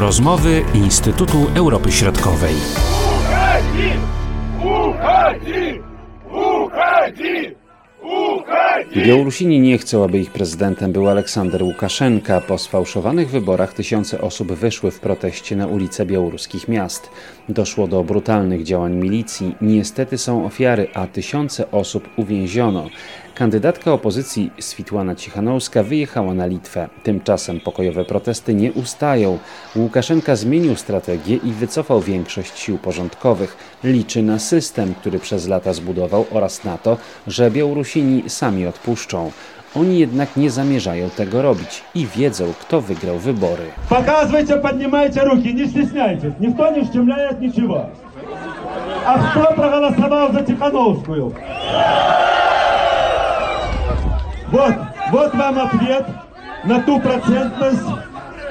Rozmowy Instytutu Europy Środkowej. Uchodzi! Uchodzi! Uchodzi! Uchodzi! Białorusini nie chcą, aby ich prezydentem był Aleksander Łukaszenka. Po sfałszowanych wyborach tysiące osób wyszły w proteście na ulice białoruskich miast. Doszło do brutalnych działań milicji. Niestety są ofiary, a tysiące osób uwięziono. Kandydatka opozycji Switłana Cichanowska wyjechała na Litwę. Tymczasem pokojowe protesty nie ustają. Łukaszenka zmienił strategię i wycofał większość sił porządkowych. Liczy na system, który przez lata zbudował oraz na to, że Białorusini sami odpuszczą. Oni jednak nie zamierzają tego robić i wiedzą, kto wygrał wybory. Pokazujcie, podniemajcie ruki, nie stysniajcie, nikt nie wciemlaje niczego. A kto przegłosował za Cichanowską? Вот, вот вам ответ на ту процентность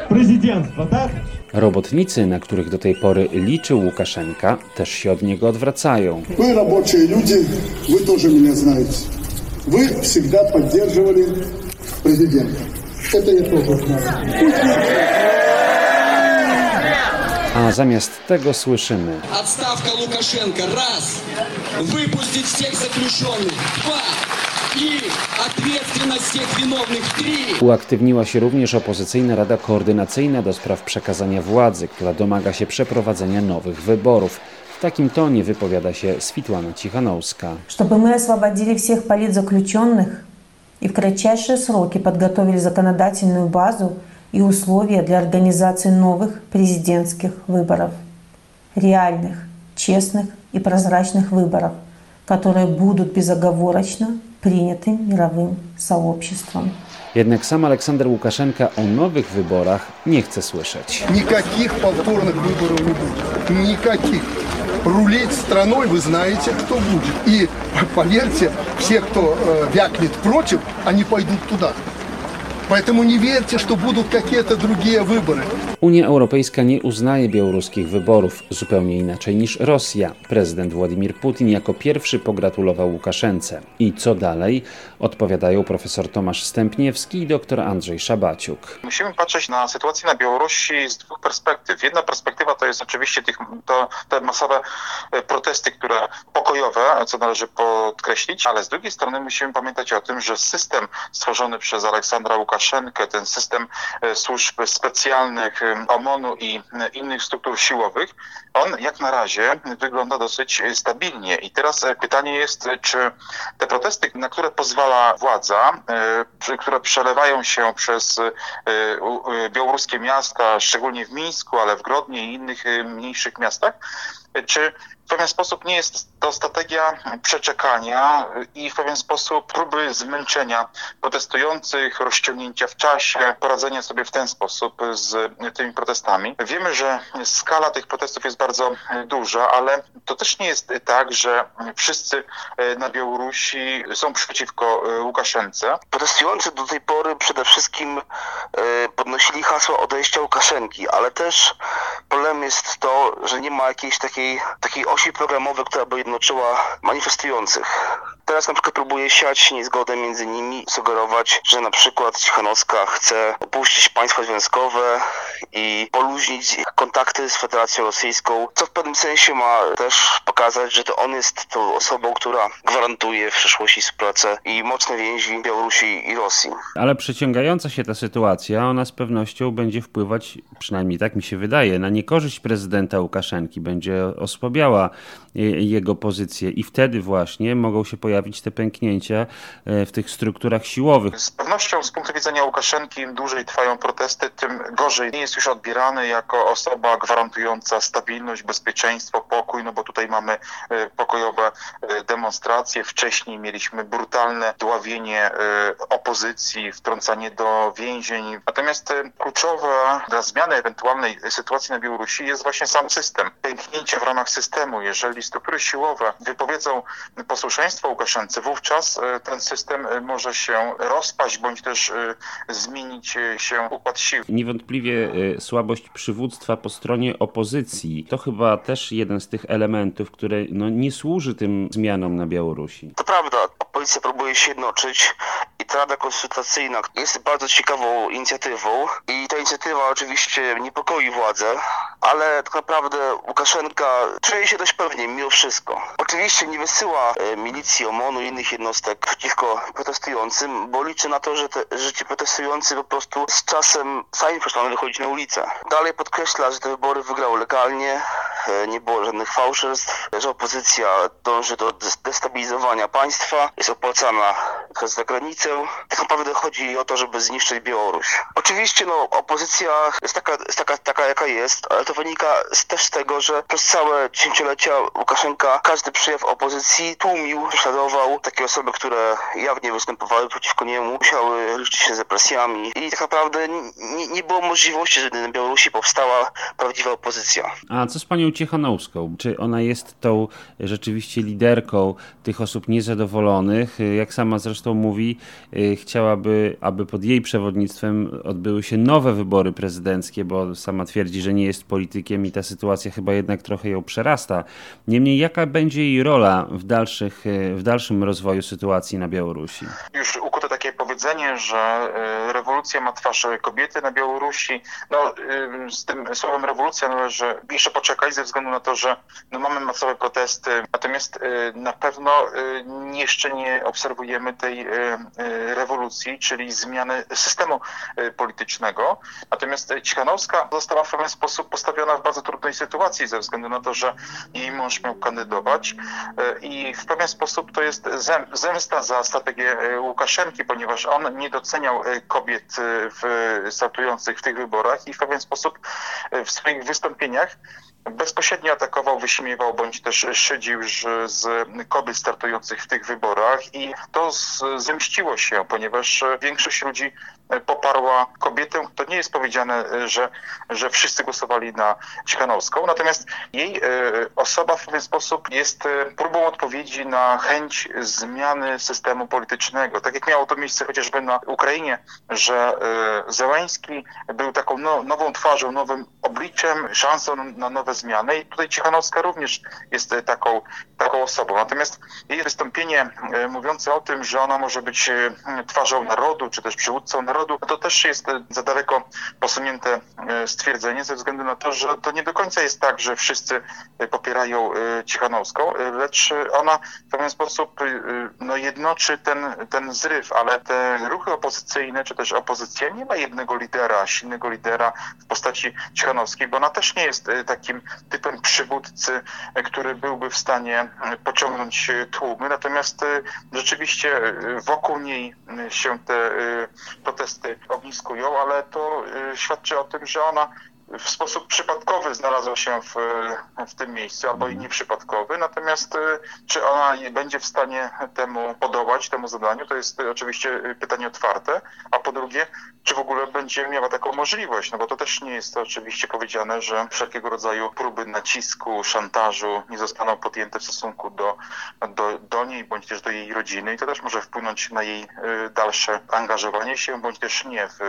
президентства, так? Robotnicy, na których do tej pory liczył Łukaszenka, też się od niego odwracają. Вы рабочие люди, вы тоже меня знаете. Вы всегда поддерживали президента. Это я тоже знаю. A zamiast tego słyszymy: Отставка Лукашенко. Раз. Выпустить всех заключенных. Два. И ответственность всех виновных. Три. Uaktywniła się również opozycyjna Rada Koordynacyjna do spraw przekazania władzy, która domaga się przeprowadzenia nowych wyborów. W takim tonie wypowiada się Switłana Cichanouska. чтобы мы освободили всех политзаключенных и в кратчайшие сроки подготовили законодательную базу и условия для организации новых президентских выборов. Реальных, честных и прозрачных выборов, которые будут безоговорочно приняты мировым сообществом. Jednak sam Aleksander Łukaszenka o nowych wyborach nie chce słyszeć. Никаких повторных выборов не будет. Никаких. Рулить страной вы знаете, кто будет. И поверьте, все, кто э, вякнет против, они пойдут туда. Поэтому не верьте, что будут какие-то другие выборы. Unia Europejska nie uznaje białoruskich wyborów, zupełnie inaczej niż Rosja. Prezydent Władimir Putin jako pierwszy pogratulował Łukaszence. I co dalej? Odpowiadają profesor Tomasz Stępniewski i dr Andrzej Szabaciuk. Musimy patrzeć na sytuację na Białorusi z dwóch perspektyw. Jedna perspektywa to jest oczywiście tych, to, te masowe e, protesty, które pokojowe, co należy podkreślić, ale z drugiej strony musimy pamiętać o tym, że system stworzony przez Aleksandra Łukaszenkę, ten system e, służb specjalnych, e, OMON-u i e, innych struktur siłowych, on jak na razie wygląda dosyć stabilnie. I teraz pytanie jest, czy te protesty, na które pozwala władza, które przelewają się przez białoruskie miasta, szczególnie w Mińsku, ale w Grodnie i innych mniejszych miastach, czy w pewien sposób nie jest to strategia przeczekania i w pewien sposób próby zmęczenia protestujących, rozciągnięcia w czasie, poradzenia sobie w ten sposób z tymi protestami. Wiemy, że skala tych protestów jest bardzo duża, ale to też nie jest tak, że wszyscy na Białorusi są przeciwko Łukaszence. Protestujący do tej pory przede wszystkim e, podnosili hasła odejścia Łukaszenki, ale też problemem jest to, że nie ma jakiejś takiej, takiej osi programowej, która by jednoczyła manifestujących. Teraz na przykład próbuje siać niezgodę między nimi, sugerować, że na przykład Cichanowska chce opuścić państwa związkowe i poluźnić kontakty z Federacją Rosyjską, co w pewnym sensie ma też pokazać, że to on jest tą osobą, która gwarantuje w przyszłości współpracę i mocne więzi Białorusi i Rosji. Ale przeciągająca się ta sytuacja, ona z pewnością będzie wpływać, przynajmniej tak mi się wydaje, na niekorzyść prezydenta Łukaszenki, będzie osłabiała e, jego pozycję i wtedy właśnie mogą się pojawić te pęknięcia e, w tych strukturach siłowych. Z pewnością z punktu widzenia Łukaszenki im dłużej trwają protesty, tym gorzej. Nie jest już odbierany jako osoba gwarantująca stabilność, bezpieczeństwo, pokój, no bo tutaj mamy e, pokojowe demonstracje. Wcześniej mieliśmy brutalne dławienie opozycji, wtrącanie do więzień. Natomiast e, kluczowa dla zmiany ewentualnej sytuacji na Białorusi jest właśnie sam system. Pęknięcie w ramach systemu. Jeżeli struktury siłowe wypowiedzą posłuszeństwo Łukaszence, wówczas e, ten system e, może się rozpaść bądź też e, zmienić się układ sił. Niewątpliwie słabość przywództwa po stronie opozycji to chyba też jeden z tych elementów, które no, nie służy tym zmianom na Białorusi. To prawda, opozycja próbuje się jednoczyć i ta Rada Konsultacyjna jest bardzo ciekawą inicjatywą i ta inicjatywa oczywiście niepokoi władzę, ale tak naprawdę Łukaszenka czuje się dość pewnie mimo wszystko. Oczywiście nie wysyła e, milicji OMON-u i innych jednostek przeciwko protestującym, bo liczy na to, że, te, że ci protestujący po prostu z czasem sami przestaną wychodzić na ulicę. Dalej podkreśla, że te wybory wygrał legalnie, e, nie było żadnych fałszerstw, że opozycja dąży do destabilizowania państwa, jest opłacana przez zagranicę. Tak naprawdę chodzi o to, żeby zniszczyć Białoruś. Oczywiście no, opozycja jest taka, jest taka, taka jaka jest, ale to wynika z, też z tego, że przez całe dziesięciolecia Łukaszenka każdy przejaw opozycji tłumił, prześladował takie osoby, które jawnie występowały przeciwko niemu, musiały liczyć się z represjami i tak naprawdę nie, nie było możliwości, żeby na Białorusi powstała prawdziwa opozycja. A co z panią Ciechanowską? Czy ona jest tą rzeczywiście liderką tych osób niezadowolonych? Jak sama zresztą mówi, y, chciałaby, aby pod jej przewodnictwem odbyły się nowe wybory prezydenckie, bo sama twierdzi, że nie jest politykiem i ta sytuacja chyba jednak trochę ją przerasta. Niemniej, jaka będzie jej rola w, dalszych, w dalszym rozwoju sytuacji na Białorusi? Już ukute takie powiedzenie, że y, rewolucja ma twarz kobiety na Białorusi. No, y, z tym słowem rewolucja należy jeszcze poczekać ze względu na to, że no, mamy masowe protesty, natomiast na pewno jeszcze nie obserwujemy tej rewolucji, czyli zmiany systemu politycznego. Natomiast Cichanowska została w pewien sposób postawiona w bardzo trudnej sytuacji ze względu na to, że jej mąż miał kandydować i w pewien sposób to jest zemsta za strategię Łukaszenki, ponieważ on nie doceniał kobiet w, startujących w tych wyborach i w pewien sposób w swoich wystąpieniach bezpośrednio atakował, wyśmiewał bądź też szydził z kobiet startujących w tych wyborach i to zemściło się, ponieważ większość ludzi poparła kobietę. To nie jest powiedziane, że, że wszyscy głosowali na Cichanowską, natomiast jej e, osoba w pewien sposób jest e, próbą odpowiedzi na chęć zmiany systemu politycznego. Tak jak miało to miejsce chociażby na Ukrainie, że e, Zełański był taką no, nową twarzą, nowym obliczem, szansą na nowe zmiany i tutaj Cichanowska również jest taką, taką osobą. Natomiast jej wystąpienie mówiące o tym, że ona może być twarzą narodu, czy też przywódcą narodu, to też jest za daleko posunięte e, stwierdzenie ze względu na to, że to nie do końca jest tak, że wszyscy popierają e, Cichanowską, e, lecz ona w pewien sposób no, jednoczy ten, ten zryw, ale te ruchy opozycyjne, czy też opozycja nie ma jednego lidera, silnego lidera w postaci Cichanowskiej, bo ona też nie jest takim typem przywódcy, który byłby w stanie pociągnąć tłumy, natomiast rzeczywiście wokół niej się te protesty ogniskują, ale to świadczy o tym, że ona w sposób przypadkowy znalazła się w, w tym miejscu, albo i nieprzypadkowy. Natomiast y, czy ona będzie w stanie temu podołać, temu zadaniu, to jest oczywiście pytanie otwarte. A po drugie, czy w ogóle będzie miała taką możliwość? No bo to też nie jest oczywiście powiedziane, że wszelkiego rodzaju próby nacisku, szantażu nie zostaną podjęte w stosunku do, do, do niej, bądź też do jej rodziny i to też może wpłynąć na jej y, dalsze angażowanie się, bądź też nie w,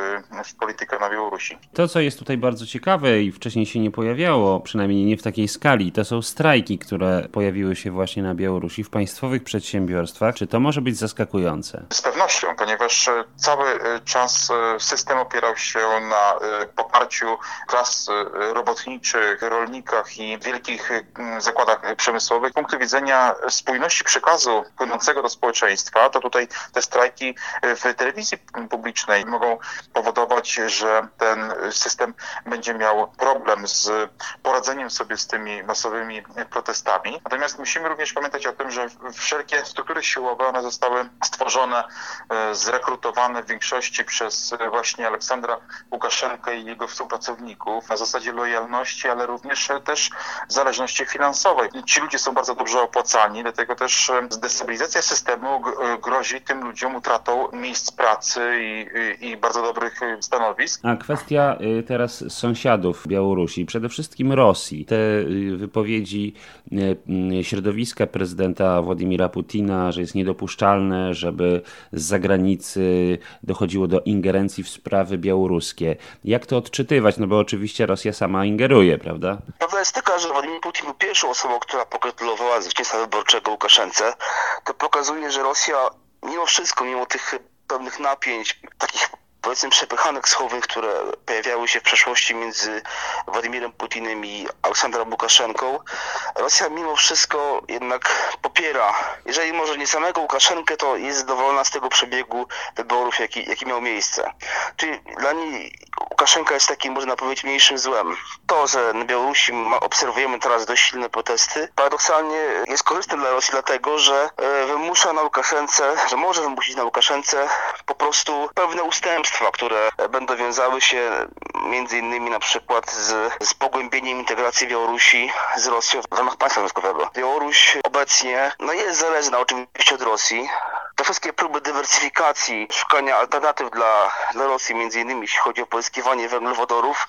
w politykę na Białorusi. To, co jest tutaj bardzo ciekawe, ciekawe i wcześniej się nie pojawiało, przynajmniej nie w takiej skali, to są strajki, które pojawiły się właśnie na Białorusi w państwowych przedsiębiorstwach. Czy to może być zaskakujące? Z pewnością, ponieważ e, cały e, czas e, system opierał się na poparciu klas robotniczych, rolnikach i wielkich zakładach przemysłowych. Z punktu widzenia spójności przekazu płynącego do społeczeństwa, to tutaj te strajki w telewizji publicznej mogą powodować, że ten system będzie miał problem z poradzeniem sobie z tymi masowymi protestami. Natomiast musimy również pamiętać o tym, że wszelkie struktury siłowe, one zostały stworzone, e, zrekrutowane w większości przez właśnie Aleksandra Łukaszenkę i jego współpracowników na zasadzie lojalności, ale również też zależności finansowej. Ci ludzie są bardzo dobrze opłacani, dlatego też e, destabilizacja systemu e, grozi tym ludziom utratą miejsc pracy i, i, i bardzo dobrych stanowisk. A kwestia teraz sąsiadów sąsiadów Białorusi, przede wszystkim Rosji. Te y, wypowiedzi y, y, środowiska prezydenta Władimira Putina, że jest niedopuszczalne, żeby z zagranicy dochodziło do ingerencji w sprawy białoruskie. Jak to odczytywać? No bo oczywiście Rosja sama ingeruje, prawda? Prawda jest taka, że Władimir Putin był pierwszą osobą, która pogratulowała zwycięstwa wyborczego Łukaszence. To pokazuje, że Rosja mimo wszystko, mimo tych pewnych napięć, takich powiedzmy przepychanek słowych, które pojawiały się w przeszłości między Władimirem Putinem i Aleksandrem Łukaszenką, Rosja mimo wszystko jednak popiera, jeżeli może nie samego Łukaszenkę, to jest zadowolona z tego przebiegu wyborów, jaki, jaki miał miejsce. Czyli dla niej Łukaszenka jest takim, można powiedzieć, mniejszym złem. To, że na Białorusi obserwujemy teraz dość silne protesty, paradoksalnie jest korzystne dla Rosji dlatego, że e, wymusza na Łukaszence, że może wymusić na Łukaszence po prostu pewne ustępstwa, które będą wiązały się między innymi na przykład z, z pogłębieniem integracji Białorusi z Rosją w ramach państwa związkowego. Białoruś obecnie no jest zależna oczywiście od Rosji, te wszystkie próby dywersyfikacji, szukania alternatyw dla, dla Rosji, między innymi jeśli chodzi o pozyskiwanie węglowodorów,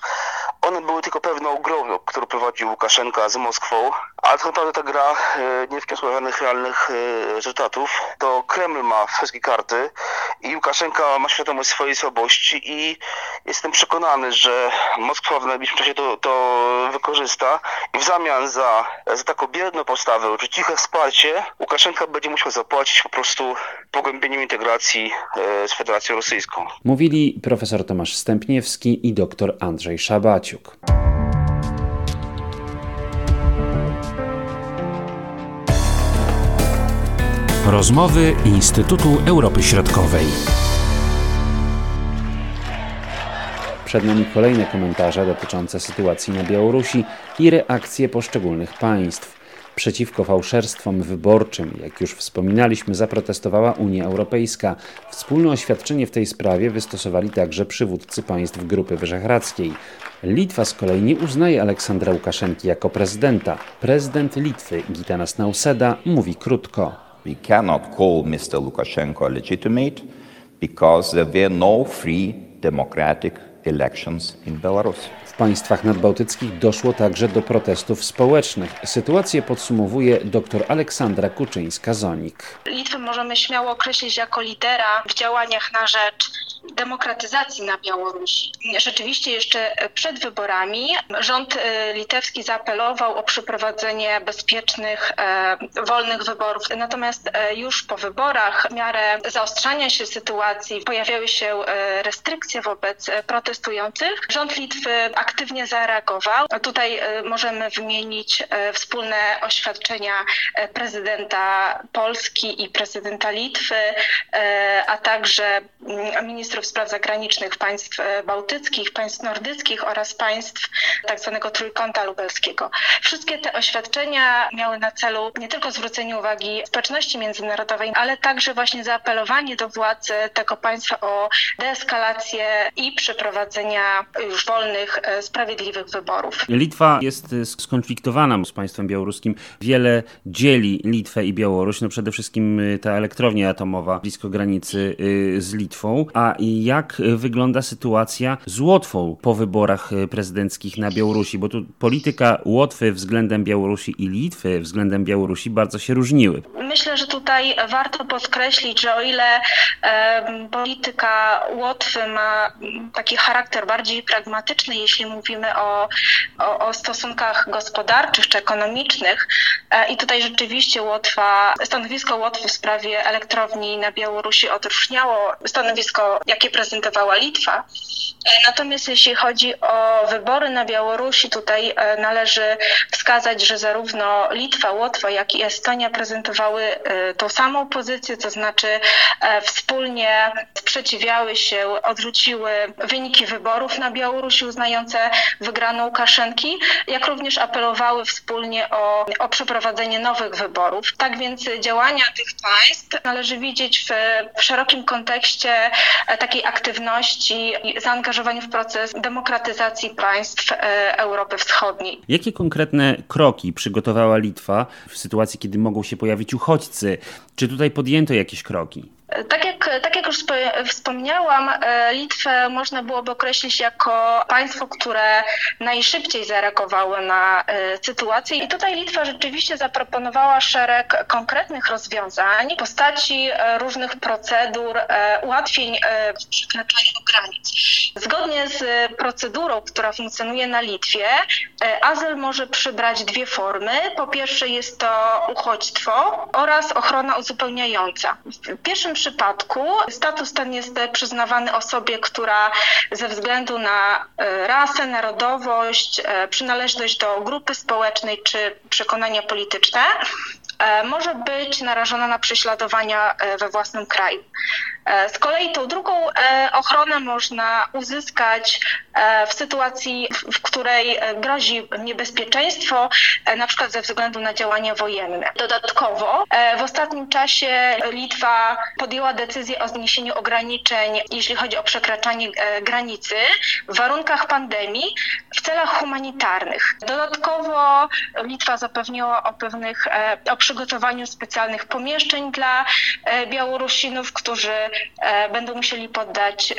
one były tylko pewną grą, którą prowadził Łukaszenka z Moskwą, ale tak naprawdę ta gra e, nie wniosła żadnych realnych e, rezultatów. To Kreml ma wszystkie karty i Łukaszenka ma świadomość swojej słabości i jestem przekonany, że Moskwa w najbliższym czasie to, to wykorzysta i w zamian za, za taką bierną postawę, czy ciche wsparcie, Łukaszenka będzie musiał zapłacić po prostu pogłębieniem integracji e, z Federacją Rosyjską. Mówili profesor Tomasz Stępniewski i dr Andrzej Szabaciuk. Rozmowy Instytutu Europy Środkowej. Przed nami kolejne komentarze dotyczące sytuacji na Białorusi i reakcje poszczególnych państw. Przeciwko fałszerstwom wyborczym, jak już wspominaliśmy, zaprotestowała Unia Europejska. Wspólne oświadczenie w tej sprawie wystosowali także przywódcy państw Grupy Wyszehradzkiej. Litwa z kolei nie uznaje Aleksandra Łukaszenki jako prezydenta. Prezydent Litwy, Gitanas Nauseda, mówi krótko. We cannot call Mr. Lukashenko legitimate because there were no free democratic elections in Belarus. Państwach nadbałtyckich doszło także do protestów społecznych. Sytuację podsumowuje dr Aleksandra Kuczyńska-Zonik. Litwę możemy śmiało określić jako lidera w działaniach na rzecz demokratyzacji na Białorusi. Rzeczywiście jeszcze przed wyborami rząd y, litewski zaapelował o przeprowadzenie bezpiecznych, e, wolnych wyborów. Natomiast e, już po wyborach, w miarę zaostrzania się sytuacji, pojawiały się e, restrykcje wobec protestujących. Rząd Litwy zareagował. Tutaj możemy wymienić wspólne oświadczenia prezydenta Polski i prezydenta Litwy, a także mm, ministrów spraw zagranicznych państw e, bałtyckich, państw nordyckich oraz państw tak zwanego trójkąta lubelskiego. Wszystkie te oświadczenia miały na celu nie tylko zwrócenie uwagi społeczności międzynarodowej, ale także właśnie zaapelowanie do władz tego państwa o deeskalację i przeprowadzenia już wolnych, e, sprawiedliwych wyborów. Litwa jest skonfliktowana z państwem białoruskim. Wiele dzieli Litwę i Białoruś, no przede wszystkim y, ta elektrownia atomowa blisko granicy y, z Litwą. A jak wygląda sytuacja z Łotwą po wyborach y, prezydenckich na Białorusi? Bo tu polityka Łotwy względem Białorusi i Litwy względem Białorusi bardzo się różniły. Myślę, że tutaj warto podkreślić, że o ile polityka Łotwy ma taki charakter bardziej pragmatyczny, jeśli mówimy o, o, o stosunkach gospodarczych czy ekonomicznych, e, i tutaj rzeczywiście Łotwa, stanowisko Łotwy w sprawie elektrowni na Białorusi odróżniało stanowisko, jakie prezentowała Litwa. E, natomiast jeśli chodzi o wybory na Białorusi, tutaj e, należy wskazać, że zarówno Litwa, Łotwa, jak i Estonia prezentowały tą samą pozycję, to znaczy wspólnie sprzeciwiały się, odrzuciły wyniki wyborów na Białorusi uznające wygraną Łukaszenki, jak również apelowały wspólnie o, o przeprowadzenie nowych wyborów. Tak więc działania tych państw należy widzieć w, w szerokim kontekście takiej aktywności i zaangażowaniu w proces demokratyzacji państw e, Europy Wschodniej. Jakie konkretne kroki przygotowała Litwa w sytuacji, kiedy mogą się pojawić uchodźcy? Czy tutaj podjęto jakieś kroki? Jak, tak jak już wspomniałam, e, Litwę można byłoby określić jako państwo, które najszybciej zareagowało na e, sytuację. I tutaj Litwa rzeczywiście zaproponowała szereg konkretnych rozwiązań w postaci e, różnych procedur, ułatwień w przekraczaniu granic. Zgodnie z procedurą, która funkcjonuje na Litwie, azyl może przybrać dwie formy. Po pierwsze jest to uchodźstwo oraz ochrona uzupełniająca. W pierwszym przypadku status ten jest przyznawany osobie, która ze względu na e, rasę, narodowość, e, przynależność do grupy społecznej czy przekonania polityczne e, może być narażona na prześladowania we własnym kraju. Z kolei tą drugą ochronę można uzyskać w sytuacji, w której grozi niebezpieczeństwo, na przykład ze względu na działania wojenne. Dodatkowo w ostatnim czasie Litwa podjęła decyzję o zniesieniu ograniczeń, jeśli chodzi o przekraczanie granicy w warunkach pandemii w celach humanitarnych. Dodatkowo Litwa zapewniła o pewnych, o przygotowaniu specjalnych pomieszczeń dla Białorusinów, którzy będą musieli poddać,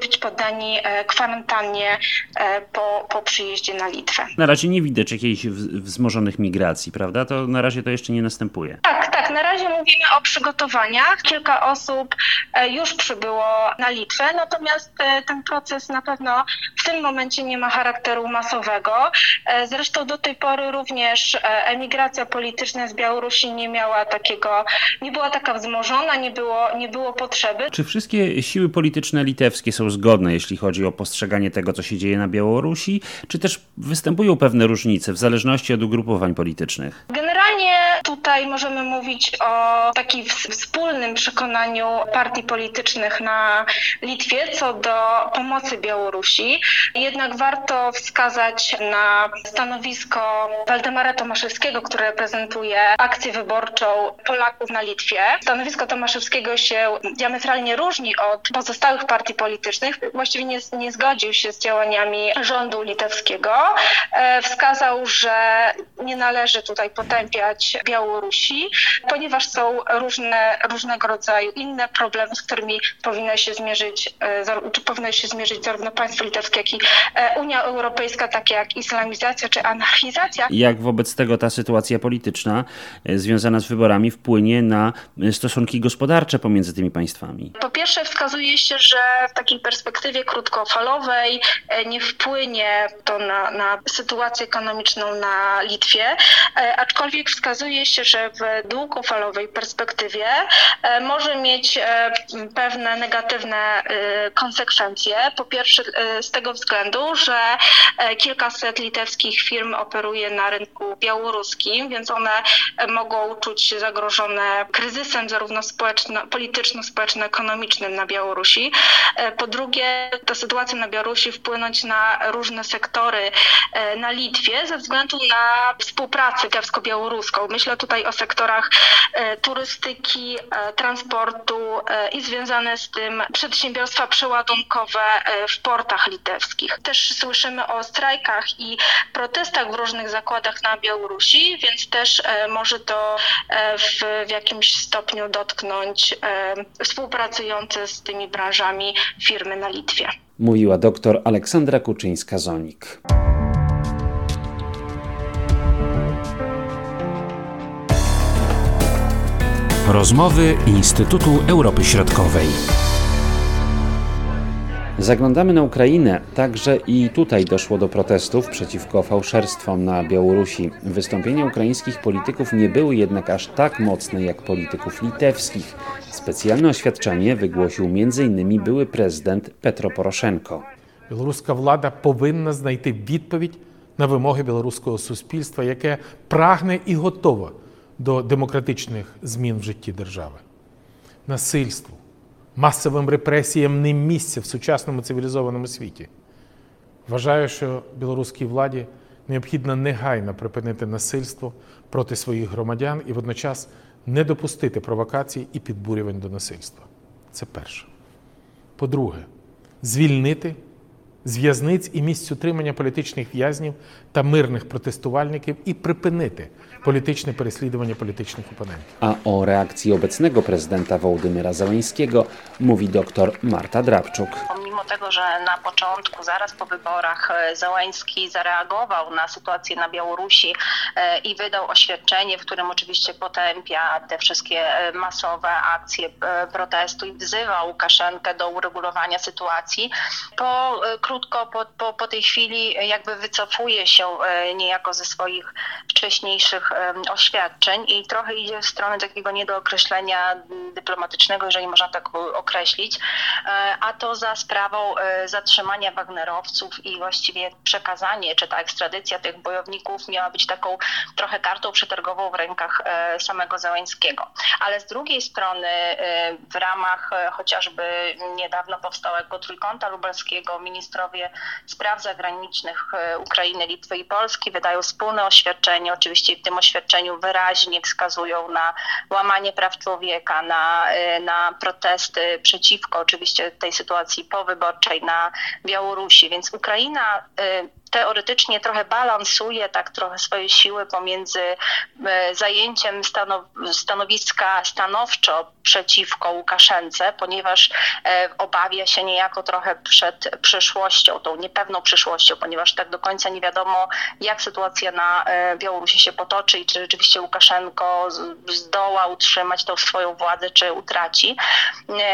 być poddani kwarantannie po, po przyjeździe na Litwę. Na razie nie widać jakichś wzmożonych migracji, prawda? To na razie to jeszcze nie następuje. Tak. Na razie mówimy o przygotowaniach. Kilka osób już przybyło na Litwę, natomiast ten proces na pewno w tym momencie nie ma charakteru masowego. Zresztą do tej pory również emigracja polityczna z Białorusi nie miała takiego, nie była taka wzmożona, nie było, nie było potrzeby. Czy wszystkie siły polityczne litewskie są zgodne, jeśli chodzi o postrzeganie tego, co się dzieje na Białorusi, czy też występują pewne różnice w zależności od ugrupowań politycznych? Generalnie tutaj możemy mówić o takim wspólnym przekonaniu partii politycznych na Litwie co do pomocy Białorusi. Jednak warto wskazać na stanowisko Waldemara Tomaszewskiego, który reprezentuje akcję wyborczą Polaków na Litwie. Stanowisko Tomaszewskiego się diametralnie różni od pozostałych partii politycznych. Właściwie nie, nie zgodził się z działaniami rządu litewskiego. Wskazał, że nie należy tutaj potępiać Białorusi, ponieważ są różne, różnego rodzaju inne problemy, z którymi powinna się zmierzyć, czy powinno się zmierzyć zarówno państwo litewskie, jak i Unia Europejska, takie jak islamizacja czy anarchizacja. Jak wobec tego ta sytuacja polityczna związana z wyborami wpłynie na stosunki gospodarcze pomiędzy tymi państwami? Po pierwsze wskazuje się, że w takiej perspektywie krótkofalowej nie wpłynie to na, na sytuację ekonomiczną na Litwie, aczkolwiek wskazuje się, że w długofalowej perspektywie może mieć pewne negatywne konsekwencje. Po pierwsze z tego względu, że kilkaset litewskich firm operuje na rynku białoruskim, więc one mogą czuć się zagrożone kryzysem zarówno polityczno-społeczno-ekonomicznym na Białorusi. Po drugie, ta sytuacja na Białorusi wpłynąć na różne sektory na Litwie ze względu na współpracę litewsko-białoruską. Myślę tutaj o sektorach turystyki, transportu i związane z tym przedsiębiorstwa przeładunkowe w portach litewskich. Też słyszymy o strajkach i protestach w różnych zakładach na Białorusi, więc też może to w, w jakimś stopniu dotknąć współpracujące z tymi branżami firmy na Litwie. Mówiła dr Aleksandra Kuczyńska-Zonik. Rozmowy Instytutu Europy Środkowej. Zaglądamy na Ukrainę. Także i tutaj doszło do protestów przeciwko fałszerstwom na Białorusi. Wystąpienia ukraińskich polityków nie były jednak aż tak mocne jak polityków litewskich. Specjalne oświadczenie wygłosił m.in. były prezydent Petro Poroszenko. Białoruska władza powinna znaleźć odpowiedź na wymogi białoruskiego społeczeństwa, jakie pragnie i gotowe до демократичних змін в житті держави. Насильству, масовим репресіям не місця в сучасному цивілізованому світі. Вважаю, що білоруській владі необхідно негайно припинити насильство проти своїх громадян і водночас не допустити провокацій і підбурювань до насильства. Це перше. По-друге, звільнити з в'язниць і місць утримання політичних в'язнів та мирних протестувальників і припинити polityczne переслідування politycznych oponentów. A o reakcji obecnego prezydenta Wołodymyra Zeleńskiego mówi dr Marta Drabczuk. Pomimo pomimo tego, że na początku, zaraz po wyborach, Załański zareagował na sytuację na Białorusi i wydał oświadczenie, w którym oczywiście potępia te wszystkie masowe akcje protestu i wzywa Łukaszenkę do uregulowania sytuacji, po krótko po, po, po tej chwili jakby wycofuje się niejako ze swoich wcześniejszych oświadczeń i trochę idzie w stronę takiego niedookreślenia dyplomatycznego, jeżeli można tak określić, e, a to za sprawą e, zatrzymania Wagnerowców i właściwie przekazanie, czy ta ekstradycja tych bojowników miała być taką trochę kartą przetargową w rękach e, samego Załęckiego. Ale z drugiej strony w ramach chociażby niedawno powstałego trójkąta lubelskiego ministrowie spraw zagranicznych Ukrainy, Litwy i Polski wydają wspólne oświadczenie. Oczywiście w tym oświadczeniu wyraźnie wskazują na łamanie praw człowieka, na, y, na protesty przeciwko oczywiście tej sytuacji powyborczej na Białorusi. Więc Ukraina y, teoretycznie trochę balansuje tak trochę swoje siły pomiędzy e, zajęciem stanowiska stanowczo przeciwko Łukaszence, ponieważ e, obawia się niejako trochę przed przyszłością, tą niepewną przyszłością, ponieważ tak do końca nie wiadomo, jak sytuacja na e, Białorusi się potoczy i czy rzeczywiście Łukaszenko zdoła utrzymać tą swoją władzę, czy utraci.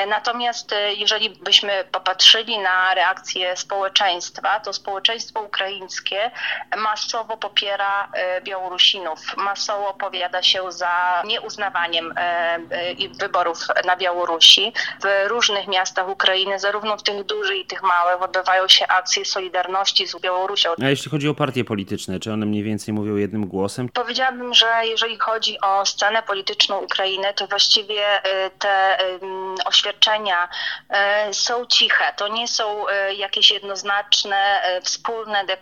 Natomiast jeżeli byśmy popatrzyli na reakcję społeczeństwa, to społeczeństwo ukraińskie ukraińskie masowo popiera e, Białorusinów, masowo opowiada się za nieuznawaniem e, e, wyborów na Białorusi. W różnych miastach Ukrainy, zarówno w tych dużych i tych małych, odbywają się akcje solidarności z Białorusią. A jeśli chodzi o partie polityczne, czy one mniej więcej mówią jednym głosem? Powiedziałabym, że jeżeli chodzi o scenę polityczną Ukrainy, to właściwie te oświadczenia są ciche. To nie są jakieś jednoznaczne, wspólne deklaracje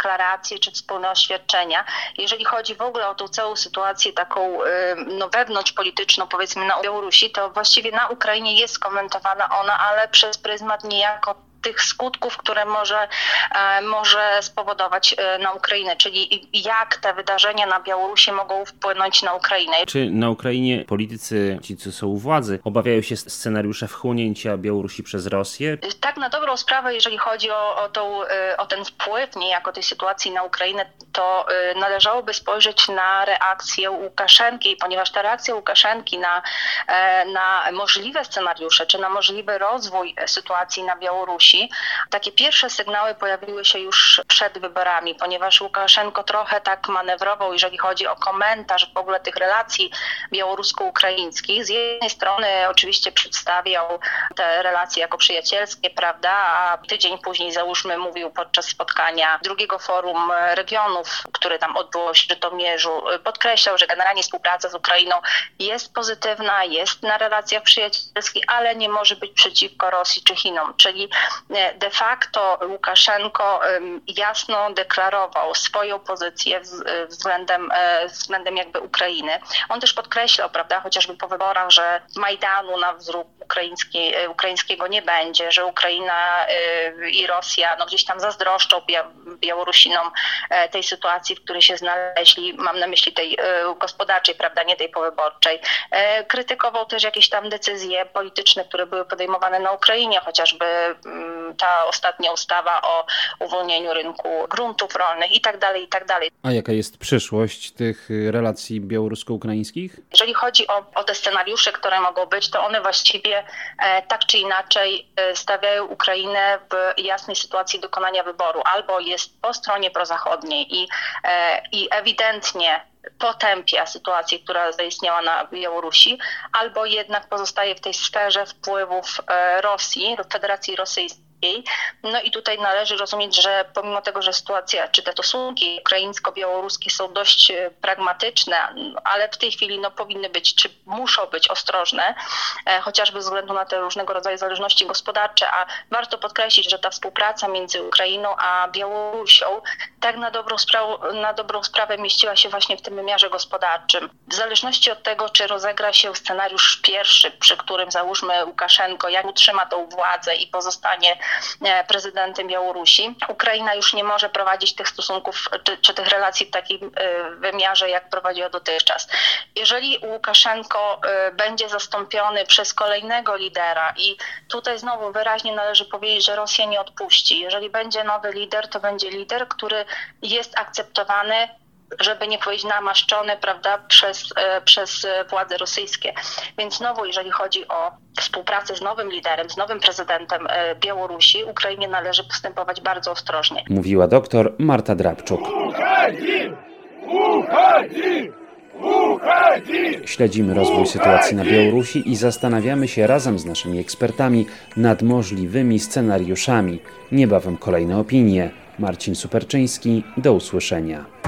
czy wspólne oświadczenia. Jeżeli chodzi w ogóle o tą całą sytuację taką no, wewnątrzpolityczną, powiedzmy na Białorusi, to właściwie na Ukrainie jest komentowana ona, ale przez pryzmat niejako tych skutków, które może, e, może spowodować e, na Ukrainę, czyli jak te wydarzenia na Białorusi mogą wpłynąć na Ukrainę. Czy na Ukrainie politycy, ci co są u władzy, obawiają się scenariusza wchłonięcia Białorusi przez Rosję? Tak na dobrą sprawę, jeżeli chodzi o, o, tą, e, o ten wpływ niejako tej sytuacji na Ukrainę, to należałoby spojrzeć na reakcję Łukaszenki, ponieważ ta reakcja Łukaszenki na, na możliwe scenariusze, czy na możliwy rozwój sytuacji na Białorusi, takie pierwsze sygnały pojawiły się już przed wyborami, ponieważ Łukaszenko trochę tak manewrował, jeżeli chodzi o komentarz w ogóle tych relacji białorusko-ukraińskich. Z jednej strony oczywiście przedstawiał te relacje jako przyjacielskie, prawda, a tydzień później załóżmy mówił podczas spotkania drugiego forum regionów, które tam odbyło się w Żytomierzu, podkreślał, że generalnie współpraca z Ukrainą jest pozytywna, jest na relacjach przyjacielskich, ale nie może być przeciwko Rosji czy Chinom, czyli de facto Łukaszenko jasno deklarował swoją pozycję względem, e, względem jakby Ukrainy. On też podkreślał, prawda, chociażby po wyborach, że Majdanu na wzór ukraiński, e, ukraińskiego nie będzie, że Ukraina e, i Rosja no, gdzieś tam zazdroszczą Białorusinom tej sytuacji, w której się znaleźli, mam na myśli tej gospodarczej, prawda, nie tej powyborczej. Krytykował też jakieś tam decyzje polityczne, które były podejmowane na Ukrainie, chociażby mm, ta ostatnia ustawa o uwolnieniu rynku gruntów rolnych i tak dalej, i tak dalej. A jaka jest przyszłość tych y, relacji białorusko-ukraińskich? Jeżeli chodzi o, o te scenariusze, które mogą być, to one właściwie e, tak czy inaczej e, stawiają Ukrainę w jasnej sytuacji dokonania wyboru. Albo jest po stronie prozachodniej i, e, i ewidentnie potępia sytuację, która zaistniała na Białorusi, albo jednak pozostaje w tej sferze wpływów e, Rosji, Federacji Rosyjskiej no i tutaj należy rozumieć, że pomimo tego, że sytuacja, czy te stosunki ukraińsko-białoruskie są dość e, pragmatyczne, ale w tej chwili no, powinny być, czy muszą być ostrożne, e, chociażby ze względu na te różnego rodzaju zależności gospodarcze, a warto podkreślić, że ta współpraca między Ukrainą a Białorusią tak na dobrą, sprawę, na dobrą sprawę mieściła się właśnie w tym wymiarze gospodarczym. W zależności od tego, czy rozegra się scenariusz pierwszy, przy którym załóżmy Łukaszenko, jak utrzyma tą władzę i pozostanie prezydentem Białorusi. Ukraina już nie może prowadzić tych stosunków czy, czy tych relacji w takim e, wymiarze, jak prowadziła dotychczas. Jeżeli Łukaszenko będzie zastąpiony przez kolejnego lidera i tutaj znowu wyraźnie należy powiedzieć, że Rosja nie odpuści. Jeżeli będzie nowy lider, to będzie lider, który jest akceptowany żeby nie powiedzieć namaszczone, prawda, przez, e, przez władze rosyjskie. Więc znowu, jeżeli chodzi o współpracę z nowym liderem, z nowym prezydentem e, Białorusi, Ukrainie należy postępować bardzo ostrożnie. Mówiła doktor Marta Drabczuk. Uchodzi! Uchodzi! Śledzimy rozwój sytuacji na Białorusi i zastanawiamy się razem z naszymi ekspertami nad możliwymi scenariuszami. Niebawem kolejne opinie. Marcin Superczyński, do usłyszenia.